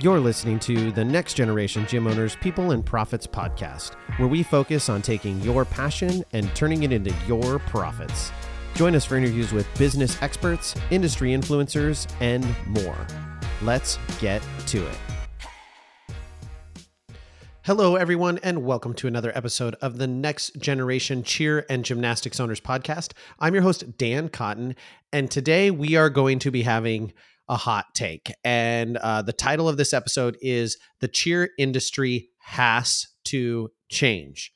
You're listening to the Next Generation Gym Owners People and Profits podcast, where we focus on taking your passion and turning it into your profits. Join us for interviews with business experts, industry influencers, and more. Let's get to it. Hello, everyone, and welcome to another episode of the Next Generation Cheer and Gymnastics Owners podcast. I'm your host, Dan Cotton, and today we are going to be having a hot take. And uh, the title of this episode is The Cheer Industry Has to Change.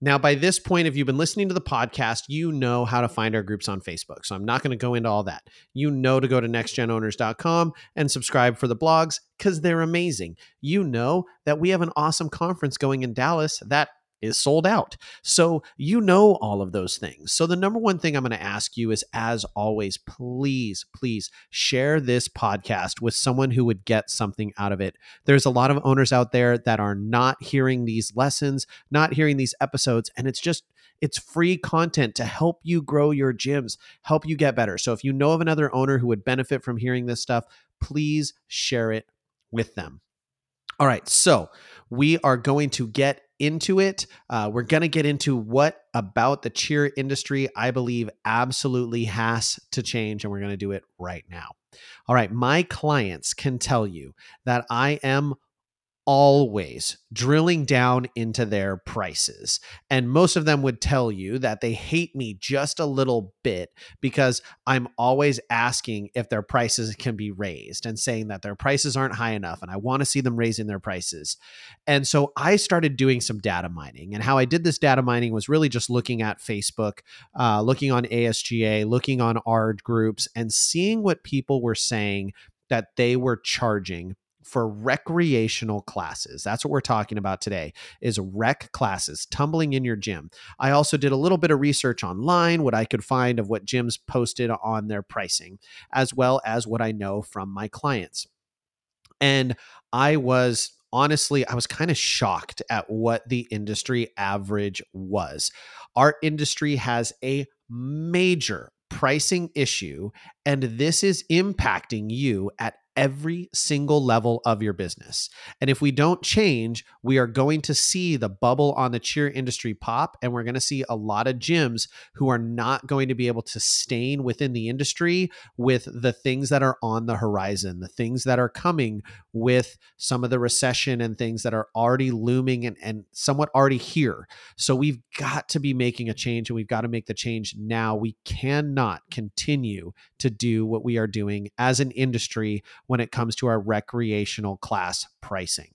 Now, by this point, if you've been listening to the podcast, you know how to find our groups on Facebook. So I'm not going to go into all that. You know to go to nextgenowners.com and subscribe for the blogs because they're amazing. You know that we have an awesome conference going in Dallas that is sold out. So you know all of those things. So the number one thing I'm going to ask you is as always, please, please share this podcast with someone who would get something out of it. There's a lot of owners out there that are not hearing these lessons, not hearing these episodes, and it's just it's free content to help you grow your gyms, help you get better. So if you know of another owner who would benefit from hearing this stuff, please share it with them. All right, so we are going to get into it. Uh, we're going to get into what about the cheer industry I believe absolutely has to change, and we're going to do it right now. All right, my clients can tell you that I am always drilling down into their prices. And most of them would tell you that they hate me just a little bit because I'm always asking if their prices can be raised and saying that their prices aren't high enough. And I want to see them raising their prices. And so I started doing some data mining. And how I did this data mining was really just looking at Facebook, uh, looking on ASGA, looking on ARD groups, and seeing what people were saying that they were charging for recreational classes. That's what we're talking about today is rec classes, tumbling in your gym. I also did a little bit of research online, what I could find of what gyms posted on their pricing, as well as what I know from my clients. And I was honestly, I was kind of shocked at what the industry average was. Our industry has a major pricing issue, and this is impacting you at every single level of your business. And if we don't change, we are going to see the bubble on the cheer industry pop, and we're going to see a lot of gyms who are not going to be able to sustain within the industry with the things that are on the horizon, the things that are coming with some of the recession and things that are already looming and, and somewhat already here. So we've got to be making a change and we've got to make the change now. We cannot continue to do what we are doing as an industry when it comes to our recreational class pricing.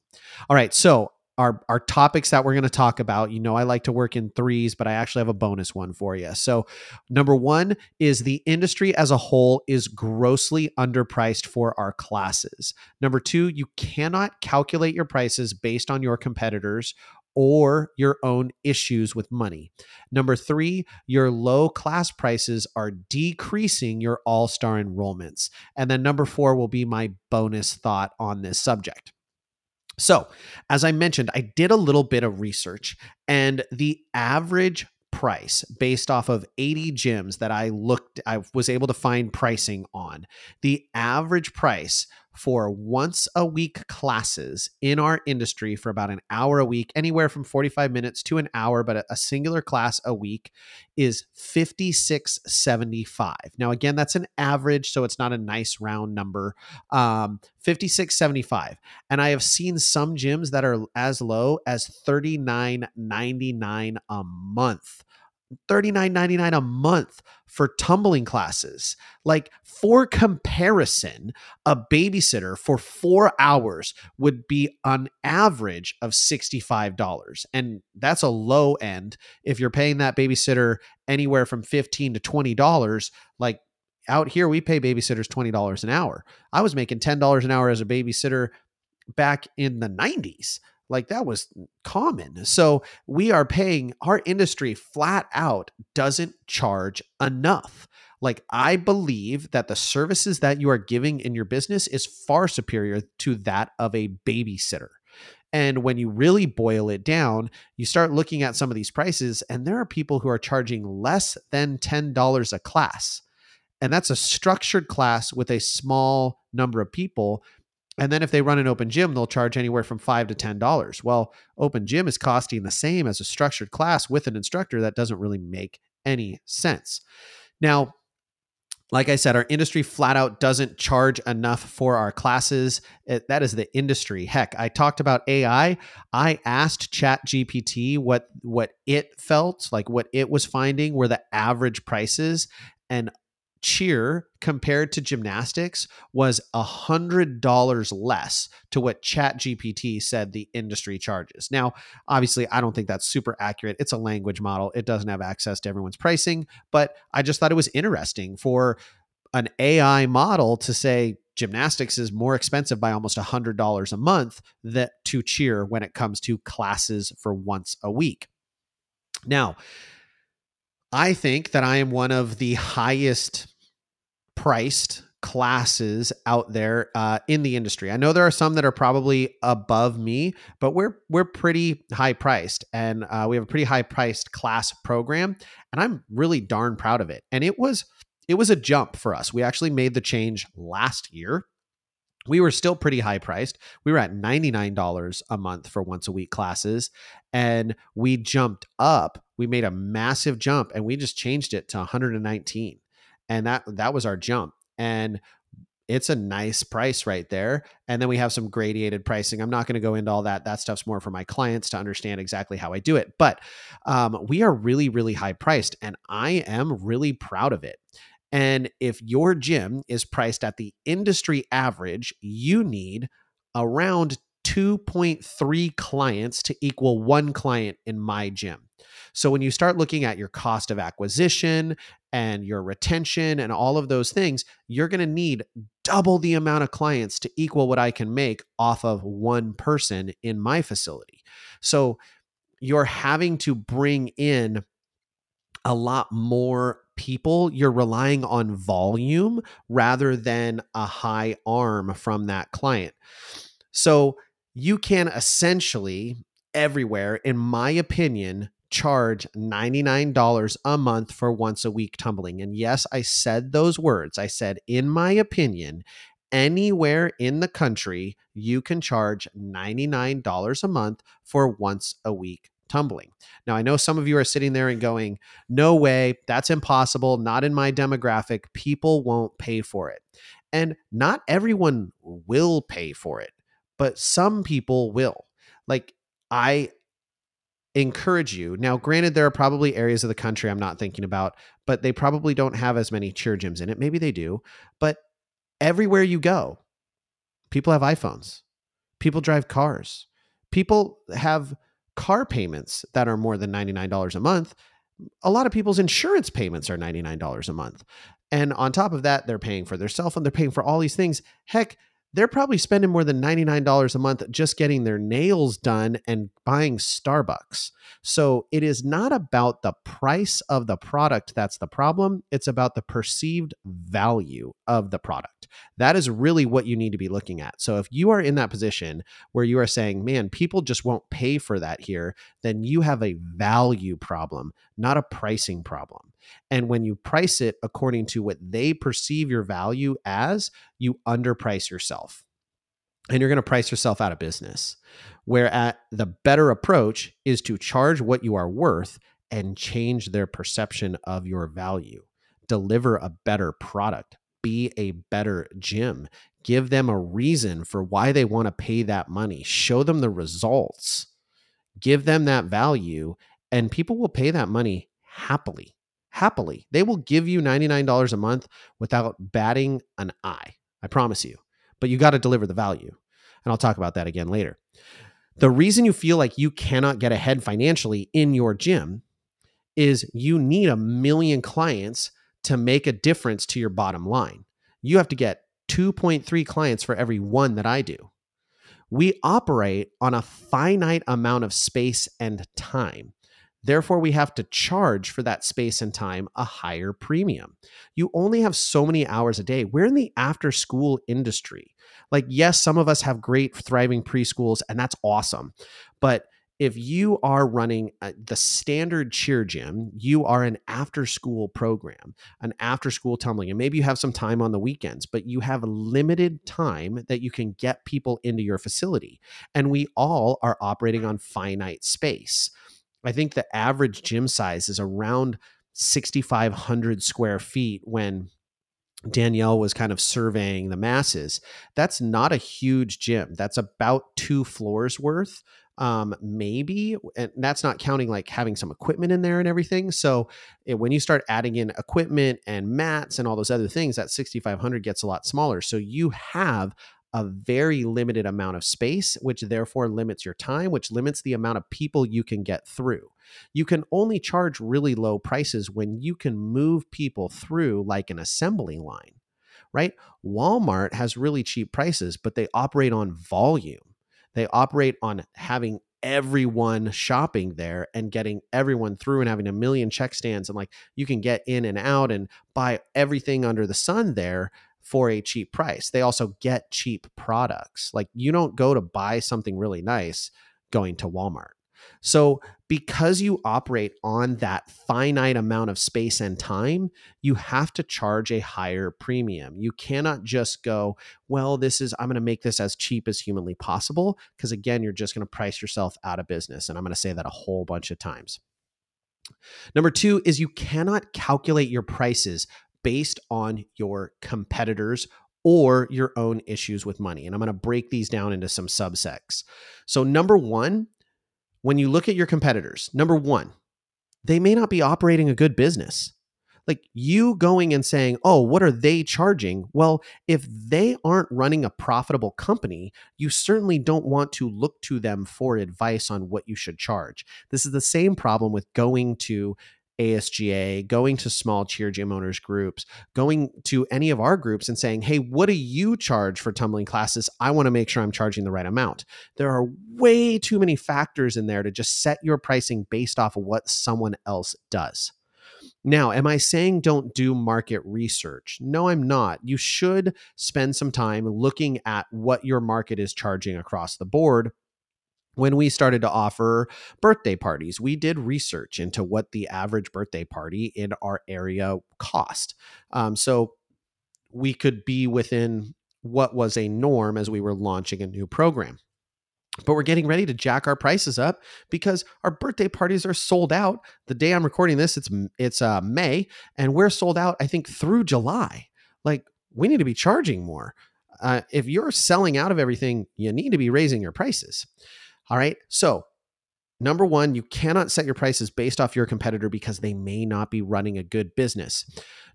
All right, so our our topics that we're going to talk about you know i like to work in threes but i actually have a bonus one for you so number one is the industry as a whole is grossly underpriced for our classes number two you cannot calculate your prices based on your competitors or your own issues with money. Number three, your low class prices are decreasing your all star enrollments. And then number four will be my bonus thought on this subject. So, as I mentioned, I did a little bit of research, and the average price based off of 80 gyms that I looked I was able to find pricing on. The average price for once a week classes in our industry for about an hour a week, anywhere from 45 minutes to an hour, but a singular class a week is 5675. Now, again, that's an average, so it's not a nice round number. Um, 5675. And I have seen some gyms that are as low as 39.99 a month. $39.99 a month for tumbling classes. Like, for comparison, a babysitter for four hours would be an average of $65. And that's a low end. If you're paying that babysitter anywhere from 15 to $20, like out here, we pay babysitters $20 an hour. I was making $10 an hour as a babysitter back in the 90s. Like that was common. So we are paying our industry flat out doesn't charge enough. Like I believe that the services that you are giving in your business is far superior to that of a babysitter. And when you really boil it down, you start looking at some of these prices, and there are people who are charging less than $10 a class. And that's a structured class with a small number of people And then if they run an open gym, they'll charge anywhere from five to ten dollars. Well, open gym is costing the same as a structured class with an instructor. That doesn't really make any sense. Now, like I said, our industry flat out doesn't charge enough for our classes. It, that is the industry. Heck, I talked about AI. I asked ChatGPT what what it felt like, what it was finding were the average prices, and cheer compared to gymnastics was a hundred dollars less to what chat gpt said the industry charges. Now obviously i don't think that's super accurate. It's a language model. It doesn't have access to everyone's pricing but i just thought it was interesting for an ai model to say gymnastics is more expensive by almost a hundred dollars a month that to cheer when it comes to classes for once a week. Now I think that I am one of the highest priced classes out there uh, in the industry. I know there are some that are probably above me, but we're we're pretty high priced, and uh, we have a pretty high priced class program, and I'm really darn proud of it. And it was it was a jump for us. We actually made the change last year. We were still pretty high priced. We were at $99 a month for once a week classes and we jumped up. We made a massive jump and we just changed it to 119 and that that was our jump and it's a nice price right there and then we have some gradated pricing. I'm not going to go into all that that stuff's more for my clients to understand exactly how i do it but um, we are really really high priced and i am really proud of it and if your gym is priced at the industry average you need around 2.3 clients to equal one client in my gym so when you start looking at your cost of acquisition and your retention and all of those things, you're going to need double the amount of clients to equal what I can make off of one person in my facility. So you're having to bring in a lot more people. You're relying on volume rather than a high arm from that client. So you can essentially everywhere, in my opinion, charge $99 a month for once a week tumbling. And yes, I said those words. I said, in my opinion, anywhere in the country, you can charge $99 a month for once a week tumbling. Now, I know some of you are sitting there and going, no way, that's impossible, not in my demographic. People won't pay for it. And not everyone will pay for it, but some people will. Like, I encourage you. Now, granted, there are probably areas of the country I'm not thinking about, but they probably don't have as many cheer gyms in it. Maybe they do. But everywhere you go, people have iPhones, people drive cars, people have car payments that are more than $99 a month. A lot of people's insurance payments are $99 a month. And on top of that, they're paying for their cell phone, they're paying for all these things. Heck, they're probably spending more than $99 a month just getting their nails done and buying Starbucks. So it is not about the price of the product that's the problem. It's about the perceived value of the product. That is really what you need to be looking at. So if you are in that position where you are saying, man, people just won't pay for that here, then you have a value problem, not a pricing problem. And when you price it according to what they perceive your value as, you underprice yourself. And you're going to price yourself out of business. Where at the better approach is to charge what you are worth and change their perception of your value. Deliver a better product, be a better gym, give them a reason for why they want to pay that money, show them the results, give them that value, and people will pay that money happily happily. They will give you $99 a month without batting an eye. I promise you. But you got to deliver the value. And I'll talk about that again later. The reason you feel like you cannot get ahead financially in your gym is you need a million clients to make a difference to your bottom line. You have to get 2.3 clients for every one that I do. We operate on a finite amount of space and time. Therefore, we have to charge for that space and time a higher premium. You only have so many hours a day. We're in the after school industry. Like, yes, some of us have great, thriving preschools, and that's awesome. But if you are running a, the standard cheer gym, you are an after school program, an after school tumbling, and maybe you have some time on the weekends, but you have limited time that you can get people into your facility. And we all are operating on finite space. I think the average gym size is around 6,500 square feet when Danielle was kind of surveying the masses. That's not a huge gym. That's about two floors worth um maybe and that's not counting like having some equipment in there and everything so it, when you start adding in equipment and mats and all those other things that 6500 gets a lot smaller so you have a very limited amount of space which therefore limits your time which limits the amount of people you can get through. You can only charge really low prices when you can move people through like an assembly line right? Walmart has really cheap prices but they operate on volume. They operate on having everyone shopping there and getting everyone through and having a million check stands and like you can get in and out and buy everything under the sun there for a cheap price. They also get cheap products. Like you don't go to buy something really nice going to Walmart. So, because you operate on that finite amount of space and time, you have to charge a higher premium. You cannot just go, well, this is, I'm going to make this as cheap as humanly possible. Because again, you're just going to price yourself out of business. And I'm going to say that a whole bunch of times. Number two is you cannot calculate your prices based on your competitors or your own issues with money. And I'm going to break these down into some subsects. So, number one, when you look at your competitors, number one, they may not be operating a good business. Like you going and saying, oh, what are they charging? Well, if they aren't running a profitable company, you certainly don't want to look to them for advice on what you should charge. This is the same problem with going to ASGA, going to small cheer gym owners groups, going to any of our groups and saying, hey, what do you charge for tumbling classes? I want to make sure I'm charging the right amount. There are way too many factors in there to just set your pricing based off of what someone else does. Now, am I saying don't do market research? No, I'm not. You should spend some time looking at what your market is charging across the board when we started to offer birthday parties, we did research into what the average birthday party in our area cost. Um, so we could be within what was a norm as we were launching a new program. But we're getting ready to jack our prices up because our birthday parties are sold out. The day I'm recording this, it's it's uh, May, and we're sold out. I think through July. Like we need to be charging more. Uh, if you're selling out of everything, you need to be raising your prices. All right. So, number one, you cannot set your prices based off your competitor because they may not be running a good business.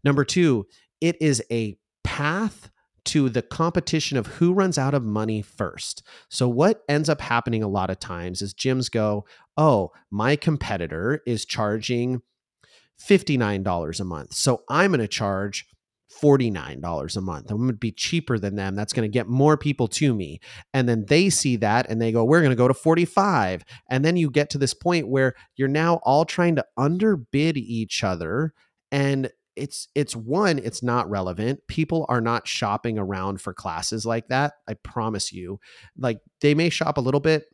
Number two, it is a path to the competition of who runs out of money first. So, what ends up happening a lot of times is gyms go, Oh, my competitor is charging $59 a month. So, I'm going to charge $49 a month. I'm going to be cheaper than them. That's going to get more people to me. And then they see that and they go, we're going to go to 45. And then you get to this point where you're now all trying to underbid each other. And it's it's one it's not relevant people are not shopping around for classes like that i promise you like they may shop a little bit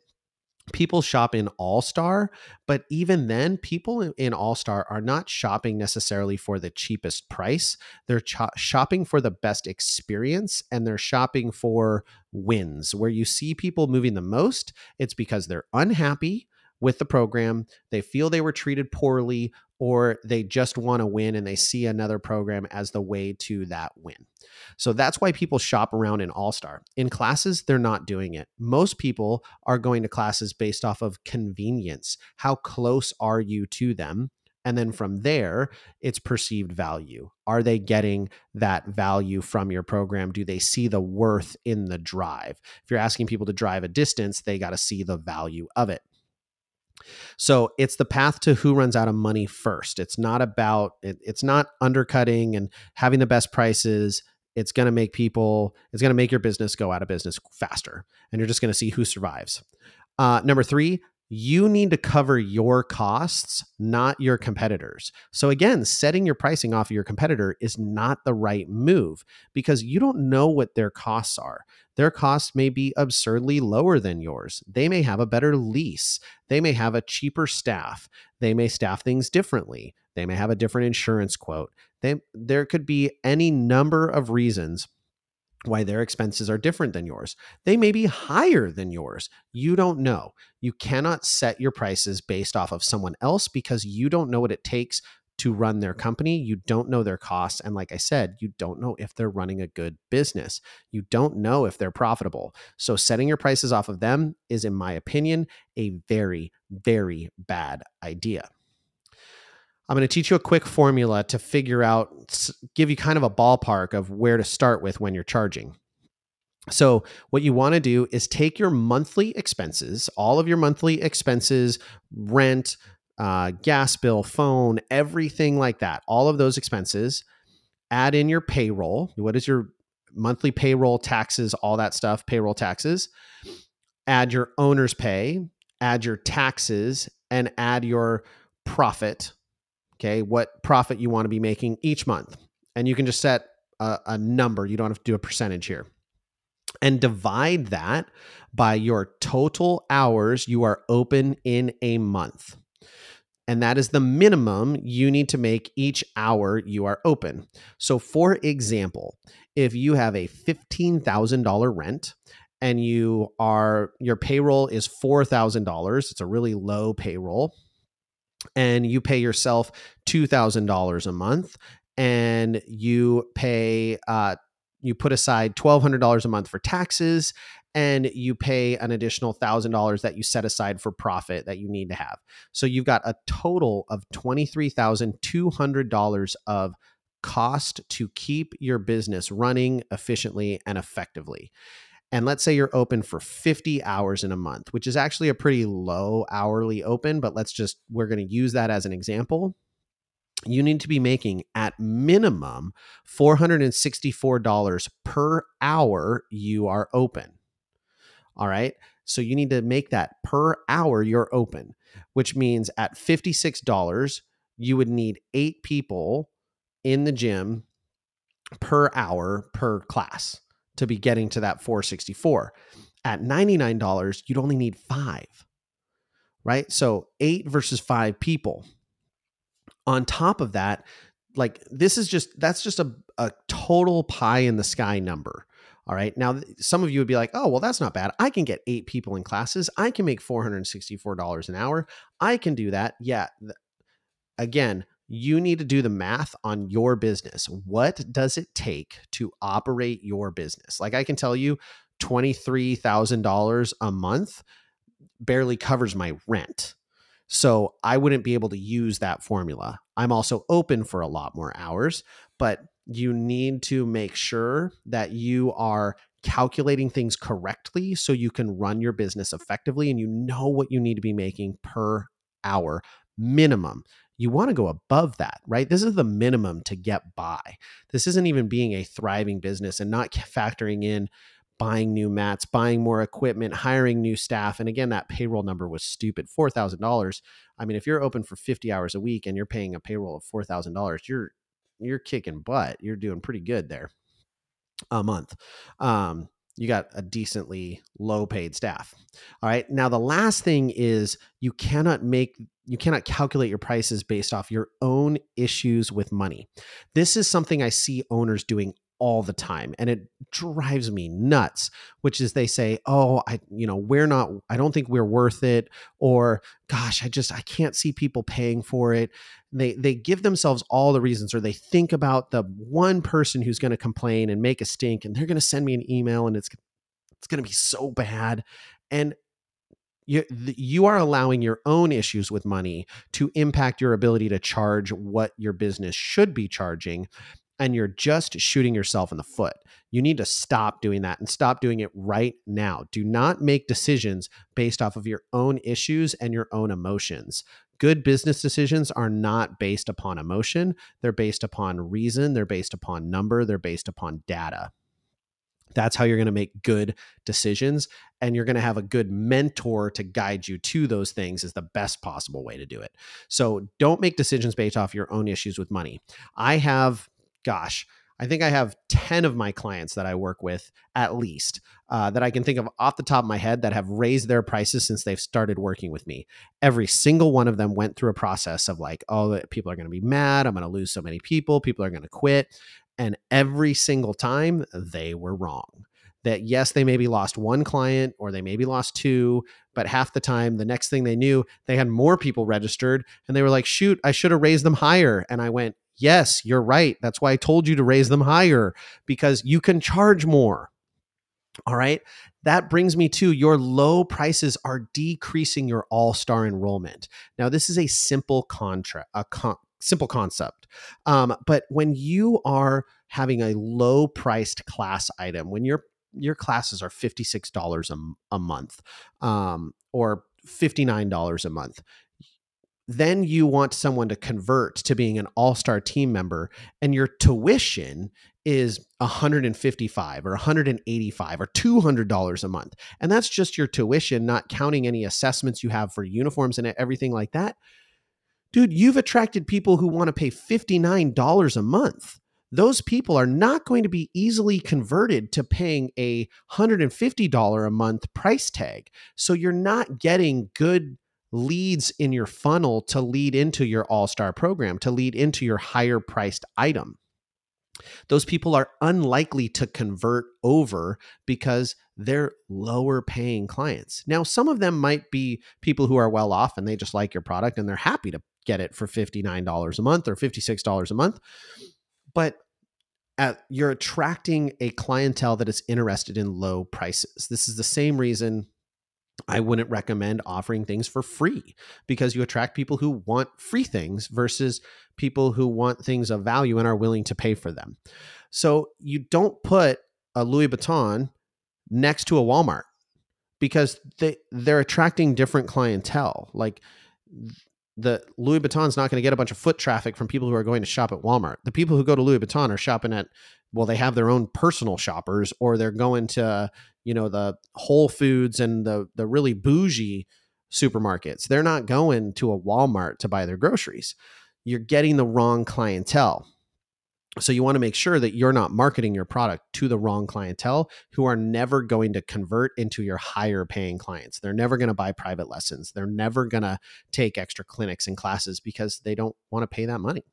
people shop in All Star, but even then, people in All Star are not shopping necessarily for the cheapest price. They're shopping for the best experience and they're shopping for wins. Where you see people moving the most, it's because they're unhappy with the program, they feel they were treated poorly, or they just want to win and they see another program as the way to that win. So that's why people shop around in All Star. In classes, they're not doing it. Most people are going to classes based off of convenience. How close are you to them? And then from there, it's perceived value. Are they getting that value from your program? Do they see the worth in the drive? If you're asking people to drive a distance, they got to see the value of it. So it's the path to who runs out of money first. It's not about it, it's not undercutting and having the best prices. It's going to make people, it's going to make your business go out of business faster. And you're just going to see who survives. Uh, number three, you need to cover your costs, not your competitors. So, again, setting your pricing off of your competitor is not the right move because you don't know what their costs are. Their costs may be absurdly lower than yours. They may have a better lease. They may have a cheaper staff. They may staff things differently. They may have a different insurance quote. They, there could be any number of reasons why their expenses are different than yours. They may be higher than yours. You don't know. You cannot set your prices based off of someone else because you don't know what it takes to run their company. You don't know their costs. And like I said, you don't know if they're running a good business. You don't know if they're profitable. So setting your prices off of them is, in my opinion, a very, very bad idea. I'm going to teach you a quick formula to figure out, give you kind of a ballpark of where to start with when you're charging. So, what you want to do is take your monthly expenses, all of your monthly expenses, rent, uh, gas bill, phone, everything like that, all of those expenses, add in your payroll. What is your monthly payroll, taxes, all that stuff, payroll taxes, add your owner's pay, add your taxes, and add your profit okay, what profit you want to be making each month. And you can just set a, a number. You don't have to do a percentage here. And divide that by your total hours you are open in a month. And that is the minimum you need to make each hour you are open. So, for example, if you have a $15,000 rent and you are your payroll is $4,000, it's a really low payroll and you pay yourself $2,000 a month and you pay, uh, you put aside $1,200 a month for taxes and you pay an additional $1,000 that you set aside for profit that you need to have. So you've got a total of $23,200 of cost to keep your business running efficiently and effectively and let's say you're open for 50 hours in a month, which is actually a pretty low hourly open, but let's just, we're going to use that as an example. You need to be making at minimum $464 per hour you are open. All right. So you need to make that per hour you're open, which means at $56, you would need eight people in the gym per hour per class to be getting to that 464. At $99, you'd only need five, right? So eight versus five people. On top of that, like this is just, that's just a, a total pie in the sky number. All right. Now, some of you would be like, oh, well, that's not bad. I can get eight people in classes. I can make $464 an hour. I can do that. Yeah. Again, you need to do the math on your business. What does it take to operate your business? Like I can tell you, $23,000 a month barely covers my rent. So I wouldn't be able to use that formula. I'm also open for a lot more hours, but you need to make sure that you are calculating things correctly so you can run your business effectively and you know what you need to be making per hour minimum you want to go above that, right? This is the minimum to get by. This isn't even being a thriving business and not factoring in buying new mats, buying more equipment, hiring new staff. And again, that payroll number was stupid $4,000. I mean, if you're open for 50 hours a week and you're paying a payroll of $4,000, you're you're kicking butt. You're doing pretty good there a month. Um, you got a decently low paid staff. All right. Now, the last thing is you cannot make, you cannot calculate your prices based off your own issues with money. This is something I see owners doing all the time and it drives me nuts which is they say oh i you know we're not i don't think we're worth it or gosh i just i can't see people paying for it. They they give themselves all the reasons or they think about the one person who's going to complain and make a stink and they're going to send me an email and it's it's going to be so bad and you you are allowing your own issues with money to impact your ability to charge what your business should be charging and you're just shooting yourself in the foot. You need to stop doing that and stop doing it right now. Do not make decisions based off of your own issues and your own emotions. Good business decisions are not based upon emotion, they're based upon reason, they're based upon number, they're based upon data. That's how you're going to make good decisions. And you're going to have a good mentor to guide you to those things, is the best possible way to do it. So don't make decisions based off your own issues with money. I have, gosh, I think I have 10 of my clients that I work with at least uh, that I can think of off the top of my head that have raised their prices since they've started working with me. Every single one of them went through a process of like, oh, people are going to be mad. I'm going to lose so many people. People are going to quit. And every single time they were wrong. That yes, they maybe lost one client or they maybe lost two, but half the time, the next thing they knew, they had more people registered and they were like, shoot, I should have raised them higher. And I went, yes, you're right. That's why I told you to raise them higher because you can charge more. All right. That brings me to your low prices are decreasing your all star enrollment. Now, this is a simple contract, a con- simple concept. Um, but when you are having a low priced class item, when your your classes are $56 a, a month um, or $59 a month, then you want someone to convert to being an all-star team member and your tuition is 155 or 185 or 200 dollars a month. And that's just your tuition not counting any assessments you have for uniforms and everything like that. Dude you've attracted people who want to pay $59 a month. Those people are not going to be easily converted to paying a $150 a month price tag. So you're not getting good leads in your funnel to lead into your all star program, to lead into your higher priced item. Those people are unlikely to convert over because they're lower paying clients. Now, some of them might be people who are well off and they just like your product and they're happy to get it for $59 a month or $56 a month. But at, you're attracting a clientele that is interested in low prices. This is the same reason I wouldn't recommend offering things for free because you attract people who want free things versus people who want things of value and are willing to pay for them. So you don't put a Louis Vuitton next to a Walmart because they they're attracting different clientele. Like the Louis Vuitton's not going to get a bunch of foot traffic from people who are going to shop at Walmart. The people who go to Louis Vuitton are shopping at well, they have their own personal shoppers, or they're going to you know the Whole Foods and the the really bougie supermarkets. They're not going to a Walmart to buy their groceries. You're getting the wrong clientele. So you want to make sure that you're not marketing your product to the wrong clientele who are never going to convert into your higher paying clients. They're never going to buy private lessons. They're never going to take extra clinics and classes because they don't want to pay that money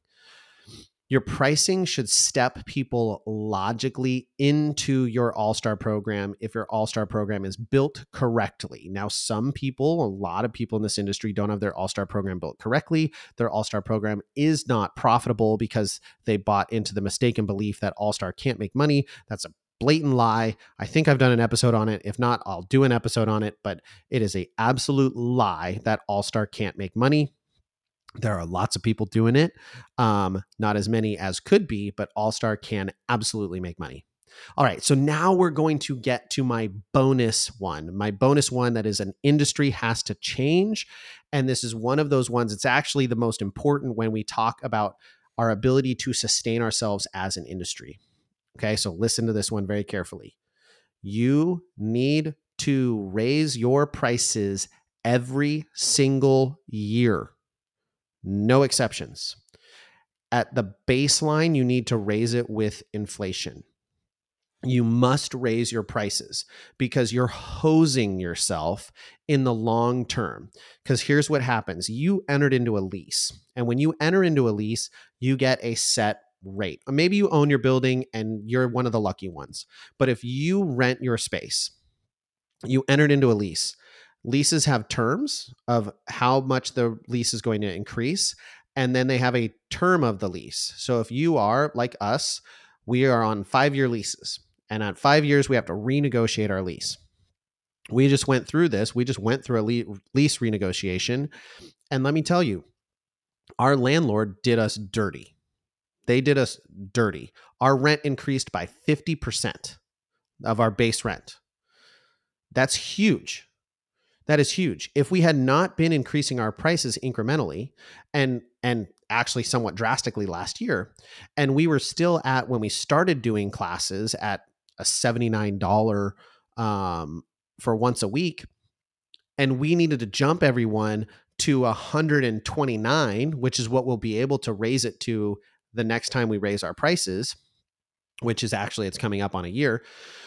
your pricing should step people logically into your all star program if your all star program is built correctly. Now, some people, a lot of people in this industry, don't have their all star program built correctly. Their all star program is not profitable because they bought into the mistaken belief that all star can't make money. That's a blatant lie. I think I've done an episode on it. If not, I'll do an episode on it, but it is a absolute lie that All Star can't make money. There are lots of people doing it. Um, not as many as could be, but All Star can absolutely make money. All right, so now we're going to get to my bonus one. My bonus one that is an industry has to change. And this is one of those ones, it's actually the most important when we talk about our ability to sustain ourselves as an industry. Okay, so listen to this one very carefully. You need to raise your prices every single year no exceptions. At the baseline, you need to raise it with inflation. You must raise your prices because you're hosing yourself in the long term. Because here's what happens you entered into a lease. And when you enter into a lease, you get a set rate. Maybe you own your building and you're one of the lucky ones. But if you rent your space, you entered into a lease leases have terms of how much the lease is going to increase and then they have a term of the lease. So if you are like us we are on five year leases and at five years we have to renegotiate our lease. We just went through this. We just went through a lease renegotiation and let me tell you our landlord did us dirty. They did us dirty. Our rent increased by 50% of our base rent. That's huge that is huge. If we had not been increasing our prices incrementally and and actually somewhat drastically last year, and we were still at when we started doing classes at a $79 um, for once a week and we needed to jump everyone to 129 which is what we'll be able to raise it to the next time we raise our prices which is actually it's coming up on a year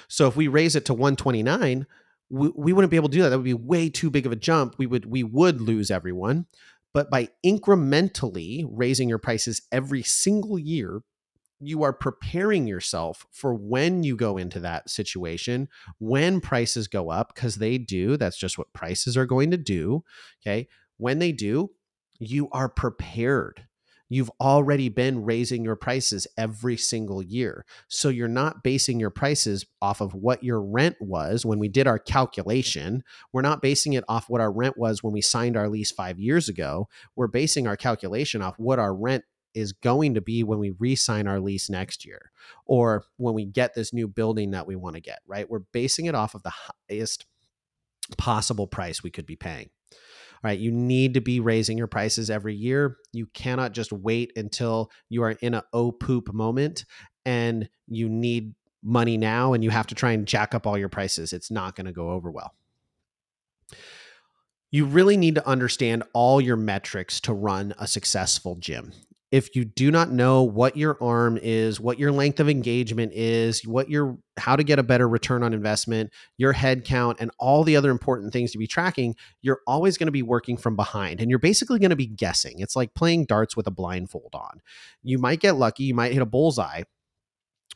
so if we raise it to 129 we, we wouldn't be able to do that that would be way too big of a jump we would we would lose everyone but by incrementally raising your prices every single year you are preparing yourself for when you go into that situation, when prices go up, because they do. That's just what prices are going to do. Okay. When they do, you are prepared. You've already been raising your prices every single year. So you're not basing your prices off of what your rent was when we did our calculation. We're not basing it off what our rent was when we signed our lease five years ago. We're basing our calculation off what our rent is going to be when we re-sign our lease next year or when we get this new building that we want to get, right? We're basing it off of the highest possible price we could be paying. Right, you need to be raising your prices every year. You cannot just wait until you are in a oh poop moment and you need money now and you have to try and jack up all your prices. It's not going to go over well you really need to understand all your metrics to run a successful gym if you do not know what your arm is, what your length of engagement is, what your how to get a better return on investment, your head count and all the other important things to be tracking, you're always going to be working from behind and you're basically going to be guessing. It's like playing darts with a blindfold on. You might get lucky, you might hit a bullseye,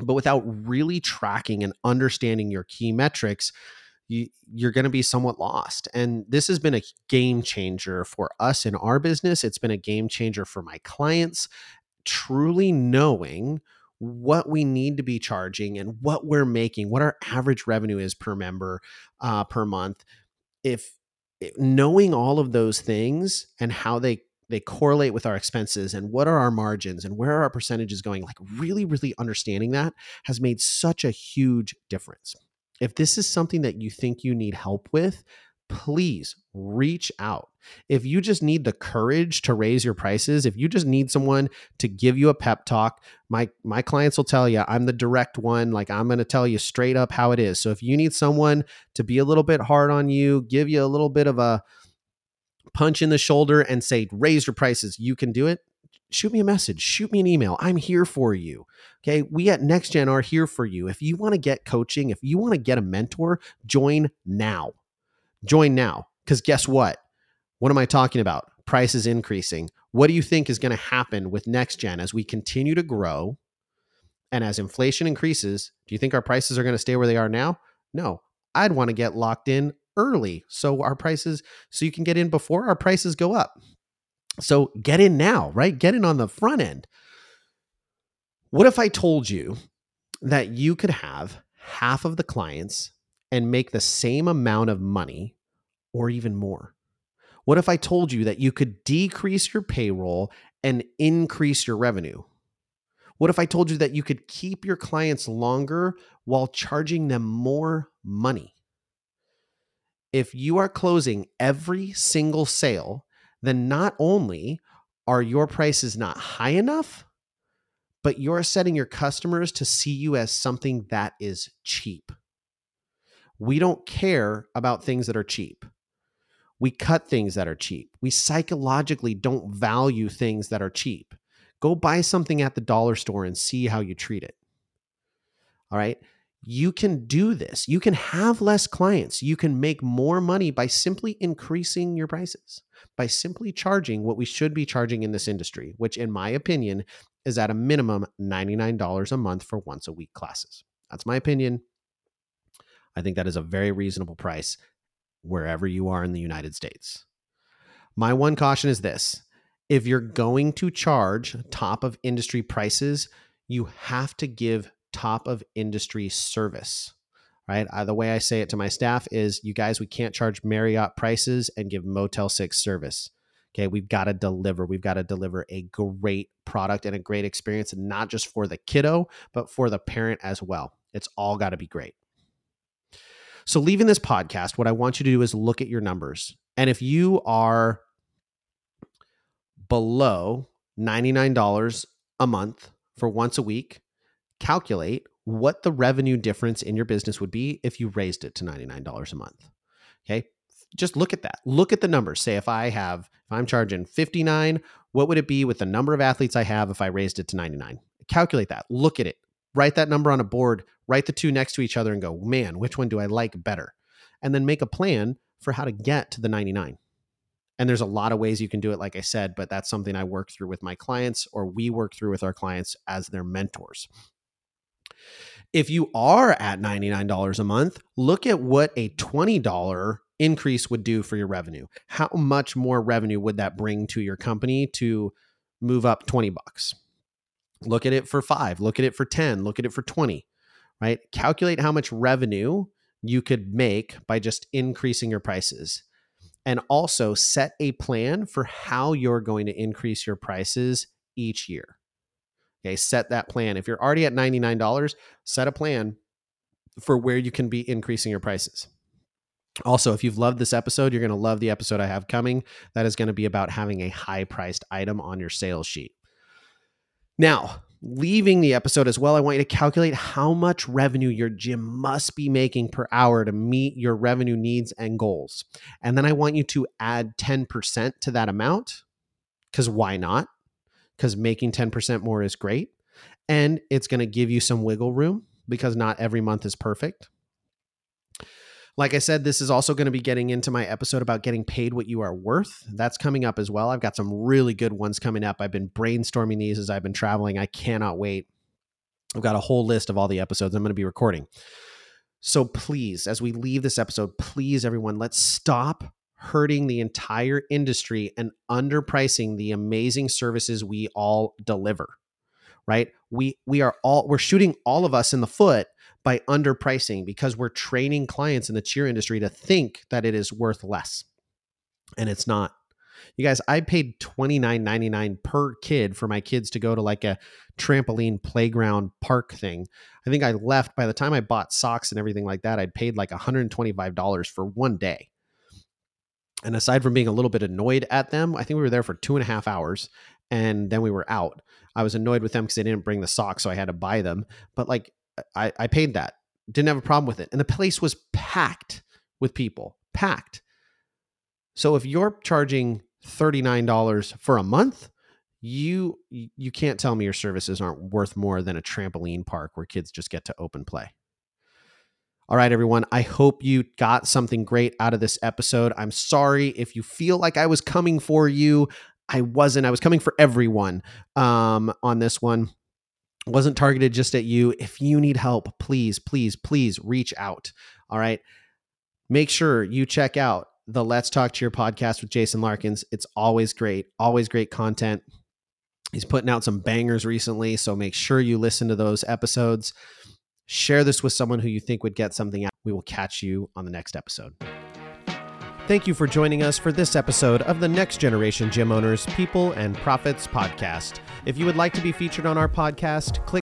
but without really tracking and understanding your key metrics, you, you're going to be somewhat lost. And this has been a game changer for us in our business. It's been a game changer for my clients, truly knowing what we need to be charging and what we're making, what our average revenue is per member uh, per month. If, knowing all of those things and how they they correlate with our expenses and what are our margins and where are our percentages going like really really understanding that has made such a huge difference if this is something that you think you need help with, please reach out. If you just need the courage to raise your prices, if you just need someone to give you a pep talk, my my clients will tell you I'm the direct one, like I'm going to tell you straight up how it is. So if you need someone to be a little bit hard on you, give you a little bit of a punch in the shoulder and say raise your prices, you can do it shoot me a message, shoot me an email. I'm here for you. Okay. We at NextGen are here for you. If you want to get coaching, if you want to get a mentor, join now. Join now. Because guess what? What am I talking about? Price is increasing. What do you think is going to happen with NextGen as we continue to grow and as inflation increases? Do you think our prices are going to stay where they are now? No. I'd want to get locked in early so our prices, so you can get in before our prices go up. So get in now, right? Get in on the front end. What if I told you that you could have half of the clients and make the same amount of money or even more? What if I told you that you could decrease your payroll and increase your revenue? What if I told you that you could keep your clients longer while charging them more money? If you are closing every single sale then not only are your prices not high enough, but you're setting your customers to see you as something that is cheap. We don't care about things that are cheap. We cut things that are cheap. We psychologically don't value things that are cheap. Go buy something at the dollar store and see how you treat it. All right you can do this. You can have less clients. You can make more money by simply increasing your prices, by simply charging what we should be charging in this industry, which, in my opinion, is at a minimum $99 a month for once a week classes. That's my opinion. I think that is a very reasonable price wherever you are in the United States. My one caution is this if you're going to charge top of industry prices, you have to give top of industry service right? Uh, the way i say it to my staff is you guys we can't charge marriott prices and give motel 6 service. Okay we've got to deliver. We've got to deliver a great product and a great experience not just for the kiddo but for the parent as well. It's all got to be great. So leaving this podcast what i want you to do is look at your numbers and if you are below $99 a month for once a week calculate what the revenue difference in your business would be if you raised it to $99 a month. Okay. Just look at that. Look at the numbers. Say if I have, if I'm charging 59, what would it be with the number of athletes I have if I raised it to 99? Calculate that. Look at it. Write that number on a board, write the two next to each other and go, man, which one do I like better? And then make a plan for how to get to the 99. And there's a lot of ways you can do it, like I said, but that's something I work through with my clients or we work through with our clients as their mentors. If you are at $99 a month, look at what a $20 increase would do for your revenue. How much more revenue would that bring to your company to move up 20 bucks? Look at it for 5, look at it for 10, look at it for 20, right? Calculate how much revenue you could make by just increasing your prices. And also set a plan for how you're going to increase your prices each year. Okay, set that plan. If you're already at $99, set a plan for where you can be increasing your prices. Also, if you've loved this episode, you're going to love the episode I have coming. That is going to be about having a high priced item on your sales sheet. Now, leaving the episode as well, I want you to calculate how much revenue your gym must be making per hour to meet your revenue needs and goals. And then I want you to add 10% to that amount because why not? Because making 10% more is great. And it's going to give you some wiggle room because not every month is perfect. Like I said, this is also going to be getting into my episode about getting paid what you are worth. That's coming up as well. I've got some really good ones coming up. I've been brainstorming these as I've been traveling. I cannot wait. I've got a whole list of all the episodes I'm going to be recording. So please, as we leave this episode, please, everyone, let's stop hurting the entire industry and underpricing the amazing services we all deliver. Right? We we are all we're shooting all of us in the foot by underpricing because we're training clients in the cheer industry to think that it is worth less. And it's not. You guys, I paid $29.99 per kid for my kids to go to like a trampoline playground park thing. I think I left by the time I bought socks and everything like that, I'd paid like $125 for one day. And aside from being a little bit annoyed at them, I think we were there for two and a half hours and then we were out. I was annoyed with them because they didn't bring the socks, so I had to buy them. But like I, I paid that. Didn't have a problem with it. And the place was packed with people, packed. So if you're charging $39 for a month, you you can't tell me your services aren't worth more than a trampoline park where kids just get to open play. All right, everyone. I hope you got something great out of this episode. I'm sorry if you feel like I was coming for you. I wasn't. I was coming for everyone um, on this one wasn't targeted just at you. If you need help, please, please, please reach out. All right. Make sure you check out the Let's Talk to Your podcast with Jason Larkins. It's always great, always great content. He's putting out some bangers recently. So make sure you listen to those episodes. Share this with someone who you think would get something out. We will catch you on the next episode. Thank you for joining us for this episode of the Next Generation Gym Owners People and Profits podcast. If you would like to be featured on our podcast, click